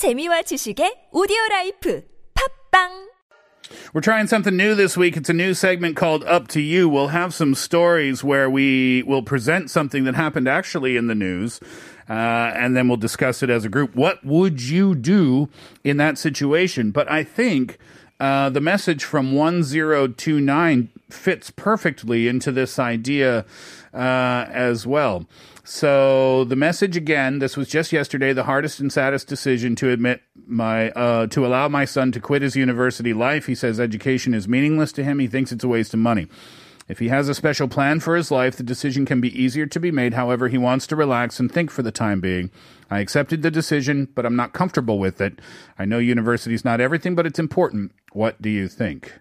재미와 지식의 오디오 라이프 팝빵 We're trying something new this week. It's a new segment called Up to You. We'll have some stories where we will present something that happened actually in the news. Uh, and then we'll discuss it as a group. What would you do in that situation? But I think uh, the message from 1029 fits perfectly into this idea uh, as well. So the message again, this was just yesterday, the hardest and saddest decision to admit my uh, to allow my son to quit his university life. He says education is meaningless to him. He thinks it's a waste of money. If he has a special plan for his life, the decision can be easier to be made. However, he wants to relax and think for the time being. I accepted the decision, but I'm not comfortable with it. I know university is not everything, but it's important. What do you think?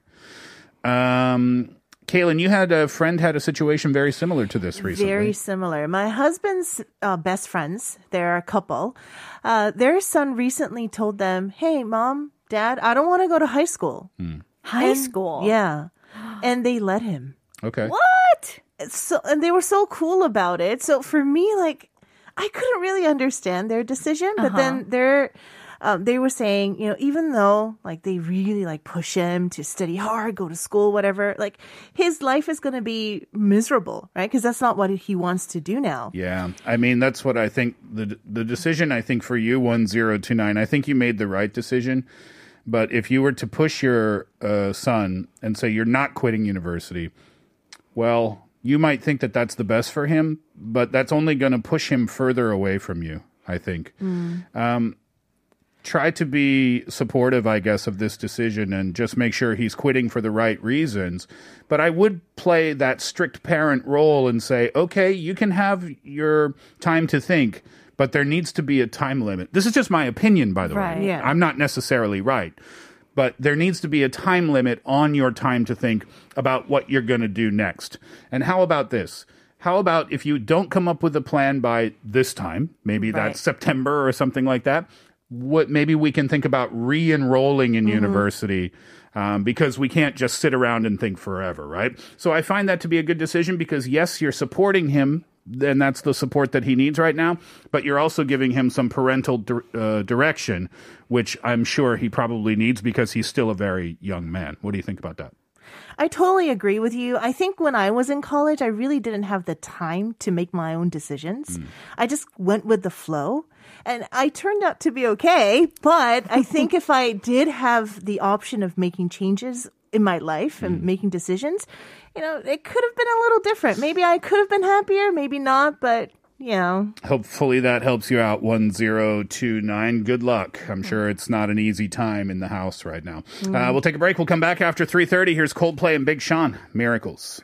Um, Kaylin, you had a friend had a situation very similar to this recently. Very similar. My husband's uh, best friends, they're a couple. Uh, their son recently told them, "Hey, mom, dad, I don't want to go to high school." High And- school. Yeah, and they let him. okay. What? So and they were so cool about it. So for me, like, I couldn't really understand their decision, but then they're. Um, they were saying, you know, even though like they really like push him to study hard, go to school, whatever, like his life is going to be miserable, right? Because that's not what he wants to do now. Yeah, I mean that's what I think the the decision I think for you one zero two nine. I think you made the right decision. But if you were to push your uh, son and say you're not quitting university, well, you might think that that's the best for him, but that's only going to push him further away from you. I think. Um, try to be supportive, I guess, of this decision and just make sure he's quitting for the right reasons. But I would play that strict parent role and say, okay, you can have your time to think, but there needs to be a time limit. This is just my opinion, by the Right. way. Yeah. I'm not necessarily right. But there needs to be a time limit on your time to think about what you're going to do next. And how about this? How about if you don't come up with a plan by this time, maybe Right. that's September or something like that, what maybe we can think about re-enrolling in university um, because we can't just sit around and think forever, right? So I find that to be a good decision because yes, you're supporting him, and that's the support that he needs right now. But you're also giving him some parental dir- uh, direction, which I'm sure he probably needs because he's still a very young man. What do you think about that? I totally agree with you. I think when I was in college, I really didn't have the time to make my own decisions. Mm. I just went with the flow. And I turned out to be okay. But I think if I did have the option of making changes in my life and mm. making decisions, you know, it could have been a little different. Maybe I could have been happier, maybe not, but you know, Hopefully that helps you out. 1029. Good luck. I'm sure it's not an easy time in the house right now. Uh, we'll take a break. We'll come back after 3.30. Here's Coldplay and Big Sean. Miracles.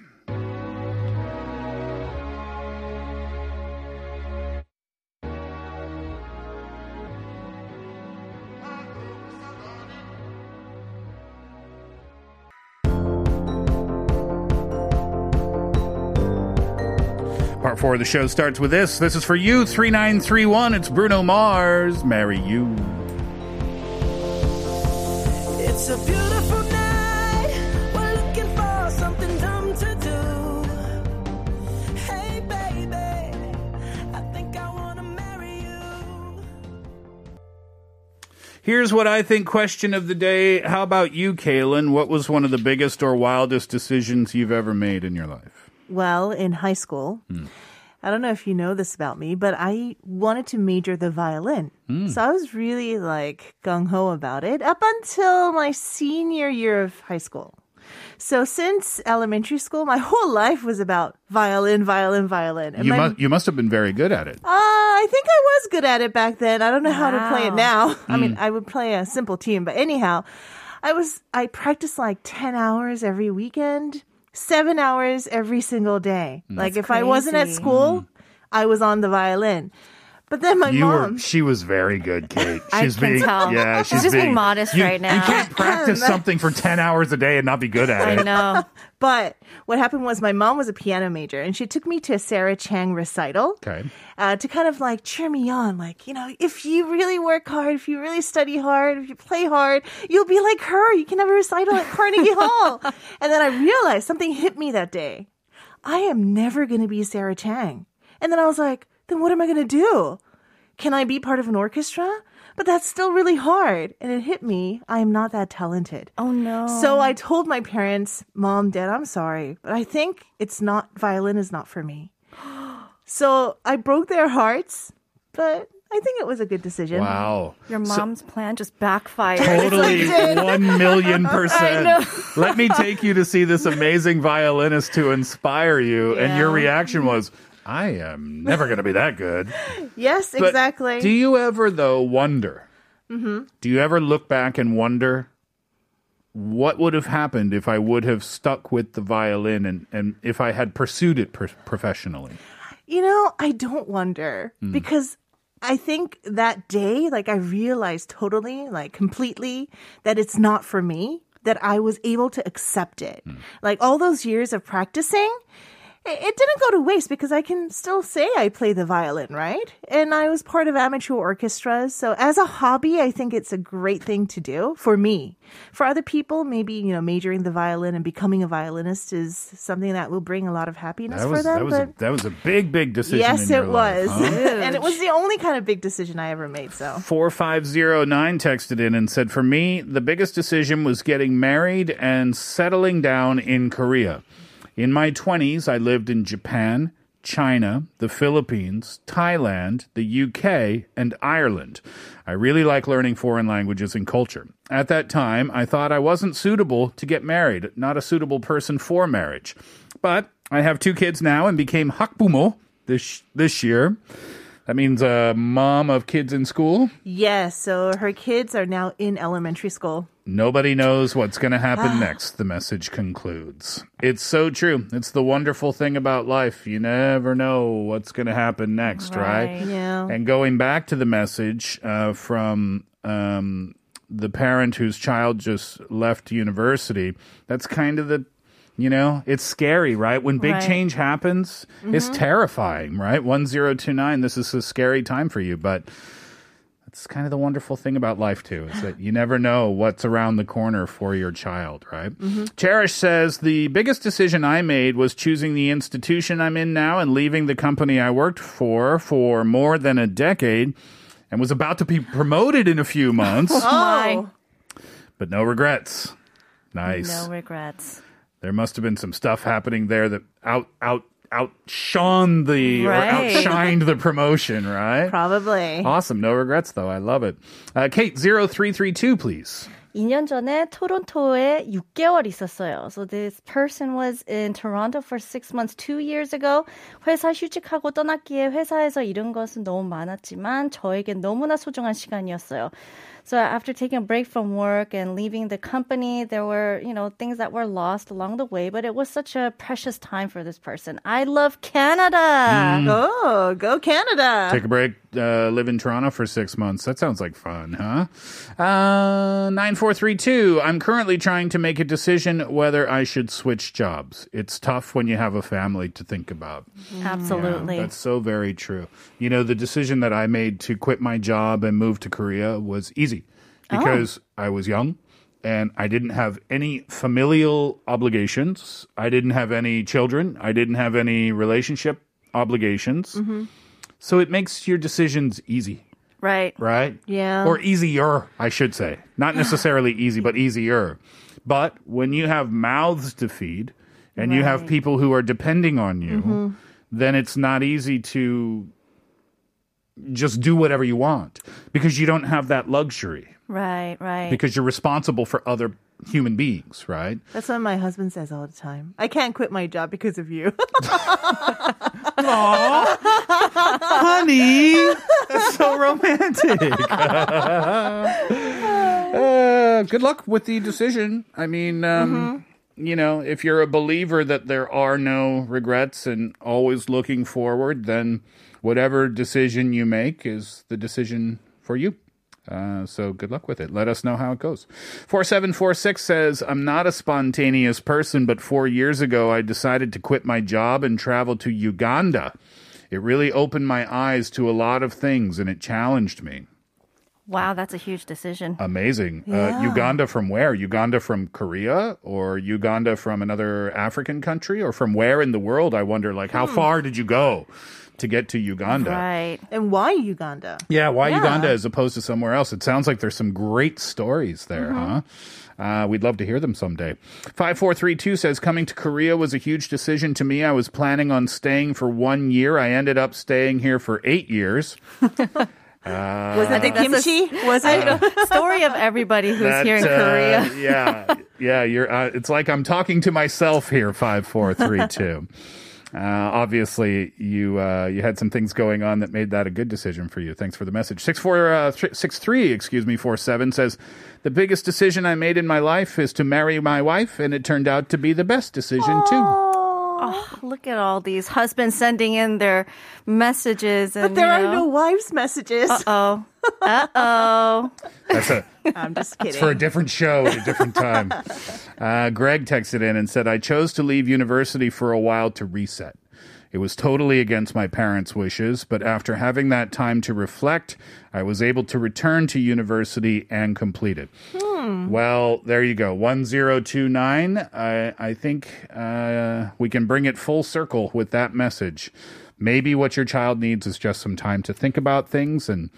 Part four of the show starts with this. This is for you, 3931. It's Bruno Mars. Marry you. It's a beautiful night. We're looking for something dumb to do. Hey, baby, I think I wanna marry you. Here's what I think question of the day. How about you, Kaylin? What was one of the biggest or wildest decisions you've ever made in your life? Well, in high school, hmm. I don't know if you know this about me, but I wanted to major the violin. Hmm. So I was really like gung ho about it up until my senior year of high school. So since elementary school, my whole life was about violin, violin, violin. And You, my- must, you must have been very good at it. uh, I think I was good at it back then. I don't know how to play it now. I mean, hmm. I would play a simple tune, but anyhow, I was I practiced like 10 hours every weekend, 7 hours every single day. like if I wasn't at school, mm. I was on the violin. But then my You mom were. She was very good, Kate. I She's can being, tell. Yeah, She's she's, just being modest you, right now. You can't practice something for ten hours a day and not be good at I it. know. But what happened was my mom was a piano major and she took me to a Sarah Chang recital. Okay. uh, to kind of like cheer me on. Like, you know, if you really work hard, if you really study hard, if you play hard, you'll be like her. You can have a recital at Carnegie Hall. And then I realized something hit me that day. I am never going to be Sarah Chang. And then I was like, then what am I going to do? Can I be part of an orchestra? But that's still really hard. And it hit me. I am not that talented. Oh no. So I told my parents, Mom, Dad, I'm sorry, but I think it's not, violin is not for me. So I broke their hearts, but I think it was a good decision. Wow. your mom's plan just backfired. Totally, one million percent. Let me take you to see this amazing violinist to inspire you. And your reaction was, I am never going to be that good. Yes, But exactly. Do you ever, though, wonder? Do you ever look back and wonder what would have happened if I would have stuck with the violin and, and if I had pursued it pro- professionally? You know, I don't wonder Hmm. because I think that day, like, I realized totally, like, completely that it's not for me, that I was able to accept it. Hmm. Like, all those years of practicing, it, didn't go to waste because I can still say I play the violin, right? And I was part of amateur orchestras. So, as a hobby, I think it's a great thing to do for me. For other people, maybe, you know, majoring the violin and becoming a violinist is something that will bring a lot of happiness That for them. that, was but a, that was a big, big decision. Yes, it was. huh? and it was the only kind of big decision I ever made. So 4509 texted in and said, For me, the biggest decision was getting married and settling down in Korea. In my 20s, I lived in Japan, China, the Philippines, Thailand, the UK, and Ireland. I really like learning foreign languages and culture. At that time, I thought I wasn't suitable to get married, not a suitable person for marriage. But I have two kids now and became hakbumo this this year. That means a mom of kids in school. yes, so her kids are now in elementary school. Nobody knows what's going to happen next, the message concludes. It's so true. It's the wonderful thing about life. You never know what's going to happen next, right? Right. Yeah. And going back to the message uh, from um, the parent whose child just left university, that's kind of the, you know, it's scary, right? When big Right. change happens, it's mm-hmm. terrifying, right? 1029, this is a scary time for you, but it's kind of the wonderful thing about life too is that you never know what's around the corner for your child right mm-hmm. cherish says the biggest decision i made was choosing the institution i'm in now and leaving the company i worked for for more than a decade and was about to be promoted in a few months Oh, but no regrets nice No regrets there must have been some stuff happening there that out out outshone the Right. or outshined the promotion right probably. Awesome. No regrets, though. I love it. Uh, Kate, 0332, please. 2년 전에 토론토에 6개월 있었어요. So this person was in Toronto for six months two years ago. 회사 휴직하고 떠났기에 회사에서 잃은 것은 너무 많았지만 저에겐 너무나 소중한 시간이었어요. So after taking a break from work and leaving the company, there were, you know, things that were lost along the way, but it was such a precious time for this person. I love Canada. Oh, go Canada. Take a break, uh, live in Toronto for six months. That sounds like fun, huh? Uh, 9432. I'm currently trying to make a decision whether I should switch jobs. It's tough when you have a family to think about. Absolutely. That's so very true. You know, the decision that I made to quit my job and move to Korea was easy because I was young and I didn't have any familial obligations. I didn't have any children. I didn't have any relationship obligations. So it makes your decisions easy, right. right? Yeah. Or easier, I should say. Not necessarily easy, but easier. But when you have mouths to feed and you have people who are depending on you, mm-hmm. then it's not easy to just do whatever you want because you don't have that luxury Right, right. because you're responsible for other human beings, right? That's what my husband says all the time. I can't quit my job because of you. Honey, that's so romantic. uh, good luck with the decision. I mean, um, you know, if you're a believer that there are no regrets and always looking forward, then whatever decision you make is the decision for you. Uh, so good luck with it. Let us know how it goes. 4746 says, I'm not a spontaneous person, but four years ago I decided to quit my job and travel to Uganda. It really opened my eyes to a lot of things and it challenged me. Wow, that's a huge decision. Amazing. Yeah. Uh, Uganda from where? Uganda from Korea or Uganda from another African country or from where in the world? I wonder, like, how far did you go to get to Uganda? Right. And why Uganda? Yeah, why Yeah. Uganda as opposed to somewhere else? It sounds like there's some great stories there, huh? Uh, we'd love to hear them someday. 5432 says, Coming to Korea was a huge decision to me. I was planning on staying for one year. I ended up staying here for eight years. Was it the that's a- kimchi? Was it? Story of everybody who's That, here in uh, Korea. yeah, yeah. You're. Uh, it's like I'm talking to myself here. Five, four, three, two. Uh, obviously, you uh, you had some things going on that made that a good decision for you. Thanks for the message. Six four uh, th- six three, excuse me, four seven says the biggest decision I made in my life is to marry my wife, and it turned out to be the best decision too. Oh, look at all these husbands sending in their messages. And, But there you are no wives' messages. Oh, uh oh. That's a I'm just kidding. It's for a different show at a different time. Uh, Greg texted in and said, I chose to leave university for a while to reset. It was totally against my parents' wishes, but after having that time to reflect, I was able to return to university and complete it. Well, there you go. 1029. I, I think uh, we can bring it full circle with that message. Maybe what your child needs is just some time to think about things and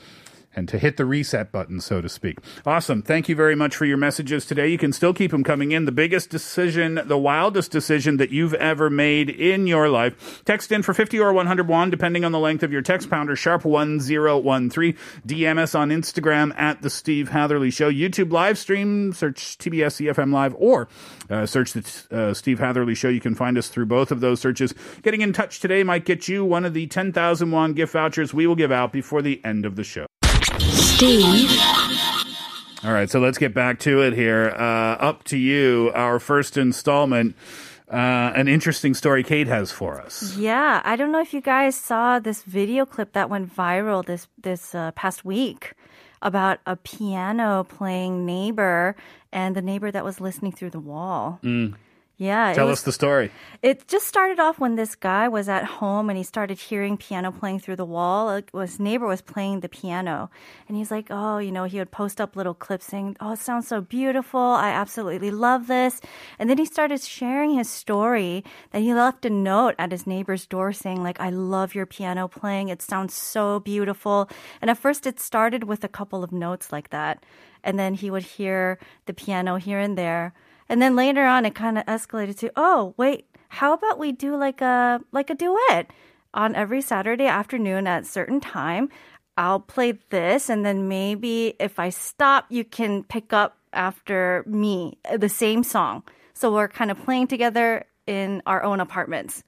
and to hit the reset button, so to speak. Awesome. Thank you very much for your messages today. You can still keep them coming in. The biggest decision, the wildest decision that you've ever made in your life. Text in for 50 or 100 won, depending on the length of your text pounder, sharp 1013. DM us on Instagram at The Steve Hatherley Show. YouTube live stream, search TBS EFM Live or uh, search the uh, Steve Hatherley Show. You can find us through both of those searches. Getting in touch today might get you one of the 10,000 won gift vouchers we will give out before the end of the show. Steve, All right, so let's get back to it here. Uh, up to you, our first installment. Uh, an interesting story Kate has for us. Yeah, I don't know if you guys saw this video clip that went viral this this uh, past week about a piano playing neighbor and the neighbor that was listening through the wall. Yeah, Tell was- us the story. It just started off when this guy was at home and he started hearing piano playing through the wall. His neighbor was playing the piano, and he's like, "Oh, you know," he would post up little clips saying, "Oh, it sounds so beautiful. I absolutely love this." And then he started sharing his story that he left a note at his neighbor's door saying, "Like, I love your piano playing. It sounds so beautiful." And at first, it started with a couple of notes like that, and then he would hear the piano here and there. And then later on, it kind of escalated to, oh, wait, how about we do like a like a duet on every Saturday afternoon at a certain time? I'll play this, and then maybe if I stop, you can pick up after me uh, the same song. So we're kind of playing together in our own apartments.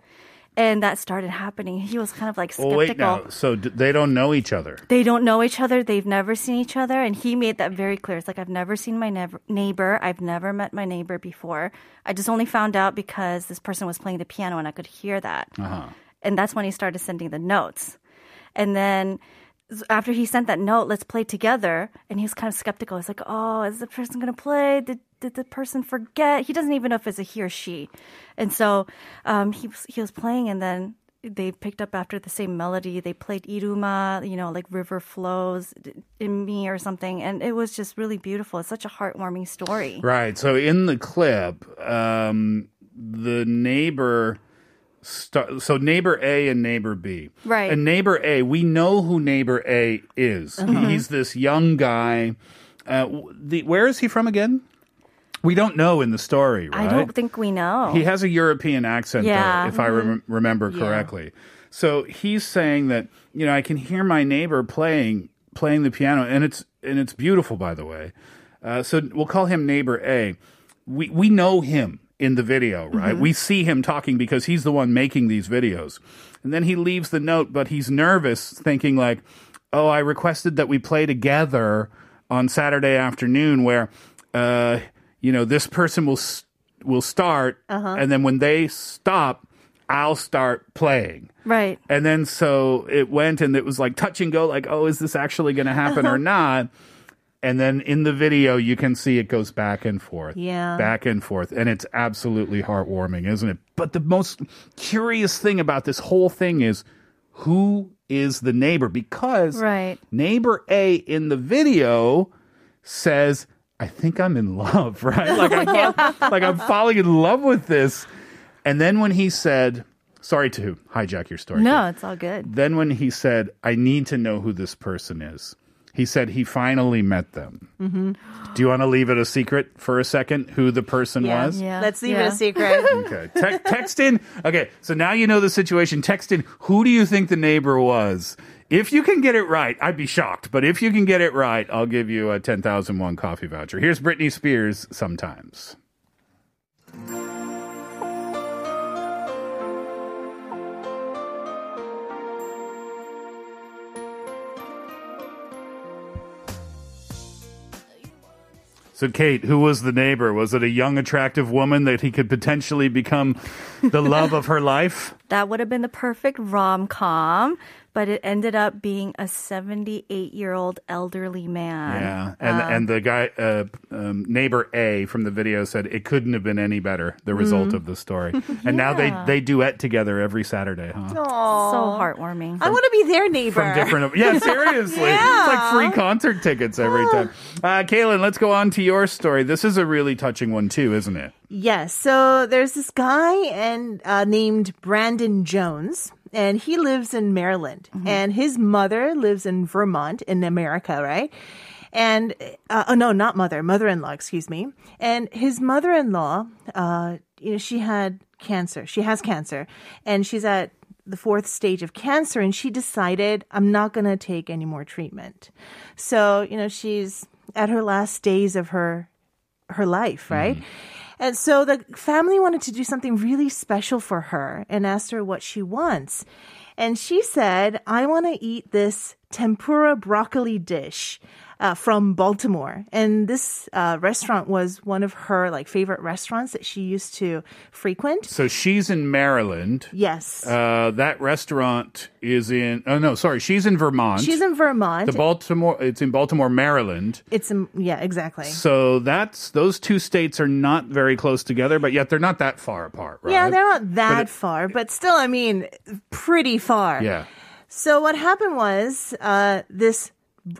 And that started happening. He was kind of like skeptical Well, wait now. So d- they don't know each other. they don't know each other. They've never seen each other. And he made that very clear. It's like, I've never seen my nev- neighbor. I've never met my neighbor before. I just only found out because this person was playing the piano and I could hear that. Uh-huh. And that's when he started sending the notes. And then after he sent that note, let's play together. And he was kind of skeptical. He's like, oh, is the person going to play? Did, did the person forget? He doesn't even know if it's a he or she. And so um, he, was, he was playing and then they picked up after the same melody. They played Yiruma, you know, like River Flows in Me or something. And it was just really beautiful. It's such a heartwarming story. Right. So in the clip, um, the neighbor. So neighbor A and neighbor B. Right. And neighbor A, we know who neighbor A is. He's this young guy. Uh, the, where is he from again? We don't know in the story, right? I don't think we know. He has a European accent, though, Yeah. if I rem- remember correctly. So he's saying that you know I can hear my neighbor playing playing the piano, and it's and it's beautiful, by the way. Uh, so we'll call him neighbor A. We we know him in the video, right? We see him talking because he's the one making these videos, and then he leaves the note, but he's nervous, thinking like, "Oh, I requested that we play together on Saturday afternoon, where." Uh, you know, this person will will start, uh-huh. and then when they stop, I'll start playing. right. And then so it went, and it was like touch and go, like, oh, is this actually going to happen or uh-huh. not? And then in the video, you can see it goes back and forth, Yeah. back and forth, and it's absolutely heartwarming, isn't it? But the most curious thing about this whole thing is who is the neighbor because Right. neighbor A in the video says, I think I'm in love, right? Like I'm, fall- like I'm falling in love with this. And then when he said, sorry to hijack your story. No, here. it's all good. Then when he said, I need to know who this person is, he said he finally met them. Mm-hmm. Do you want to leave it a secret for a second who the person Yeah. was? Yeah. Let's leave it a secret. Okay. Te- text in. Okay. So now you know the situation. Text in. Who do you think the neighbor was? If you can get it right, I'd be shocked. But if you can get it right, I'll give you a 10,001 coffee voucher. Here's Britney Spears sometimes. So, Kate, who was the neighbor? Was it a young, attractive woman that he could potentially become the love of her life? That would have been the perfect rom com, but it ended up being a 78 year old elderly man. Yeah, and and the guy, uh, um, neighbor A from the video said it couldn't have been any better. The result of the story, and now they they duet together every Saturday, huh? Aw. So heartwarming. I want to be their neighbor. From different, yeah, seriously, it's like free concert tickets every time. Uh, Kaylin, let's go on to your story. This is a really touching one too, isn't it? Yes. So there's this guy and uh, named Brandon Jones, and he lives in Maryland, and his mother lives in Vermont in America, right? And uh, oh no, not mother, mother-in-law, excuse me. And his mother-in-law, uh, you know, she had cancer. She has cancer, and she's at the fourth stage of cancer, and she decided I'm not gonna take any more treatment. So you know, she's at her last days of her her life, right? And so the family wanted to do something really special for her and asked her what she wants. And she said, I want to eat this tempura broccoli dish uh, from Baltimore. And this uh, restaurant was one of her like favorite restaurants that she used to frequent. So she's in Maryland. Yes. Uh, that restaurant is in. Oh no, sorry, she's in Vermont. She's in Vermont. the Baltimore. It's in Baltimore, Maryland. it's in, yeah, exactly. So that's those two states are not very close together, but yet they're not that far apart, right? Yeah, they're not that it- far, but still, I mean, pretty far. Yeah. So what happened was uh, this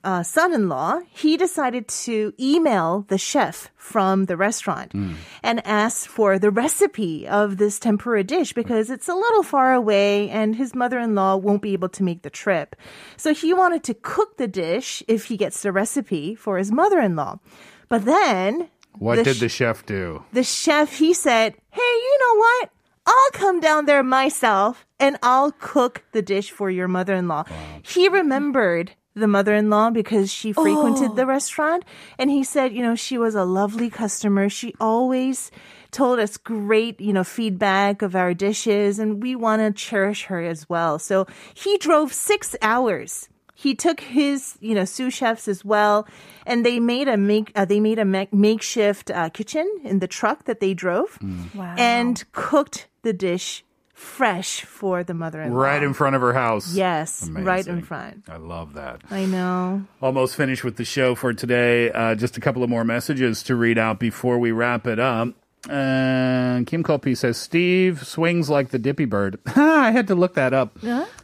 uh, son-in-law he decided to email the chef from the restaurant and ask for the recipe of this tempura dish because it's a little far away and his mother-in-law won't be able to make the trip. So he wanted to cook the dish if he gets the recipe for his mother-in-law. But then What the did the chef do? the chef he said, "Hey, you know what? I'll come down there myself and I'll cook the dish for your mother-in-law." He remembered the mother-in-law because she frequented the restaurant and he said, you know, she was a lovely customer. She always told us great, you know, feedback of our dishes and we want to cherish her as well. So he drove 6 hours he took his you know sous chefs as well and they made a make uh, they made a make- makeshift uh, kitchen in the truck that they drove Wow. and cooked the dish fresh for the mother-in-law Right in front of her house. yes right in front I love that. i know Almost finished with the show for today. Uh, just a couple of more messages to read out before we wrap it up. Uh, Kim Kopi says Steve swings like the Dippy Bird. I had to look that up.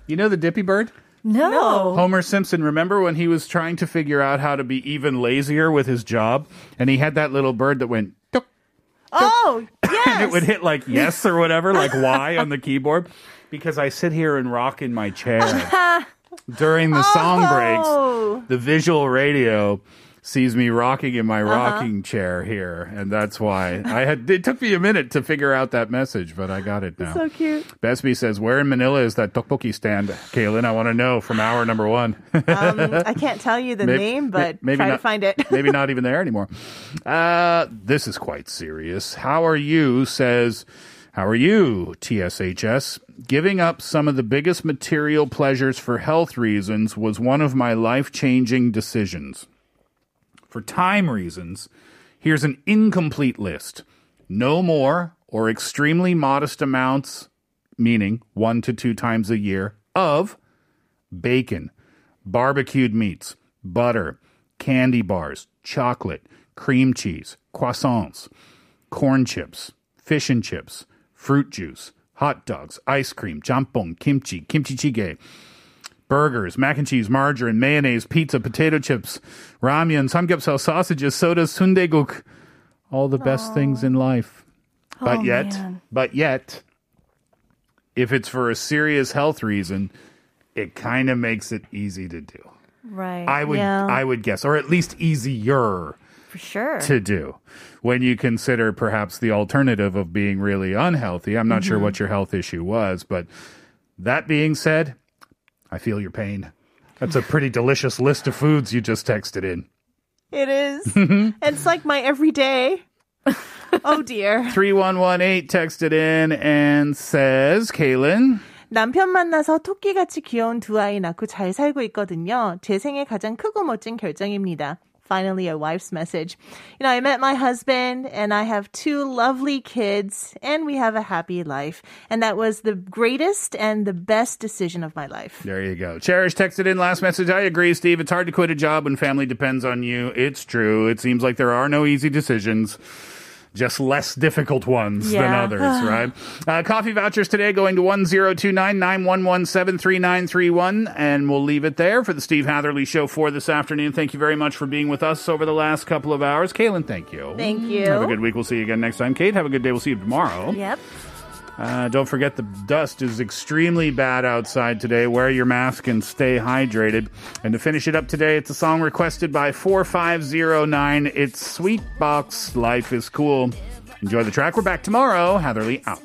You know the Dippy Bird? no. Homer Simpson, remember when he was trying to figure out how to be even lazier with his job? And he had that little bird that went, "Tuk," oh yes and it would hit like yes or whatever, like Y on the keyboard. Because I sit here and rock in my chair during the song breaks. oh The visual radio sees me rocking in my Uh-huh. rocking chair here, and that's why I had. It took me a minute to figure out that message, but I got it now. so cute Besby says, "Where in Manila is that tteokbokki stand, Kaylin? I want to know from hour number one." um, i can't tell you the May- name but maybe try not, to find it maybe not even there anymore. Uh, this is quite serious. How are you? Says, how are you? TSHS. Giving up some of the biggest material pleasures for health reasons was one of my life changing decisions. For time reasons, here's an incomplete list. No more or extremely modest amounts, meaning one to two times a year, of bacon, barbecued meats, butter, candy bars, chocolate, cream cheese, croissants, corn chips, fish and chips, fruit juice, hot dogs, ice cream, jampong, kimchi, kimchi jjigae, burgers, mac and cheese, margarine, mayonnaise, pizza, potato chips, ramen, samgyeopsal, sausages, sodas, sundaeguk, all the best things in life. But Oh, yet, man. but yet, if it's for a serious health reason, it kind of makes it easy to do. Right. I would, Yeah. I would guess, or at least easier for sure. to do when you consider perhaps the alternative of being really unhealthy. I'm not sure mm-hmm. what your health issue was, but that being said, I feel your pain. That's a pretty delicious list of foods you just texted in. It is. and it's like my everyday. oh dear. 3118 texted in and says, Kaylin, 남편 만나서 토끼같이 귀여운 두 아이 낳고 잘 살고 있거든요. 제 생애 가장 크고 멋진 결정입니다. Finally, a wife's message. You know, I met my husband and I have two lovely kids and we have a happy life. And that was the greatest and the best decision of my life. there you go. Cherish texted in last message. I agree, Steve. It's hard to quit a job when family depends on you. It's true. It seems like there are no easy decisions. Just less difficult ones than others, right? Uh, coffee vouchers today going to 1029 911 73931. And we'll leave it there for the Steve Hatherley Show for this afternoon. Thank you very much for being with us over the last couple of hours. Kaylin, thank you. Thank you. Have a good week. We'll see you again next time. Kate, have a good day. We'll see you tomorrow. Yep. Uh, don't forget the dust is extremely bad outside today. Wear your mask and stay hydrated. And to finish it up today, it's a song requested by 4509. It's Sweet Box Life is Cool. Enjoy the track. We're back tomorrow. Hatherley out.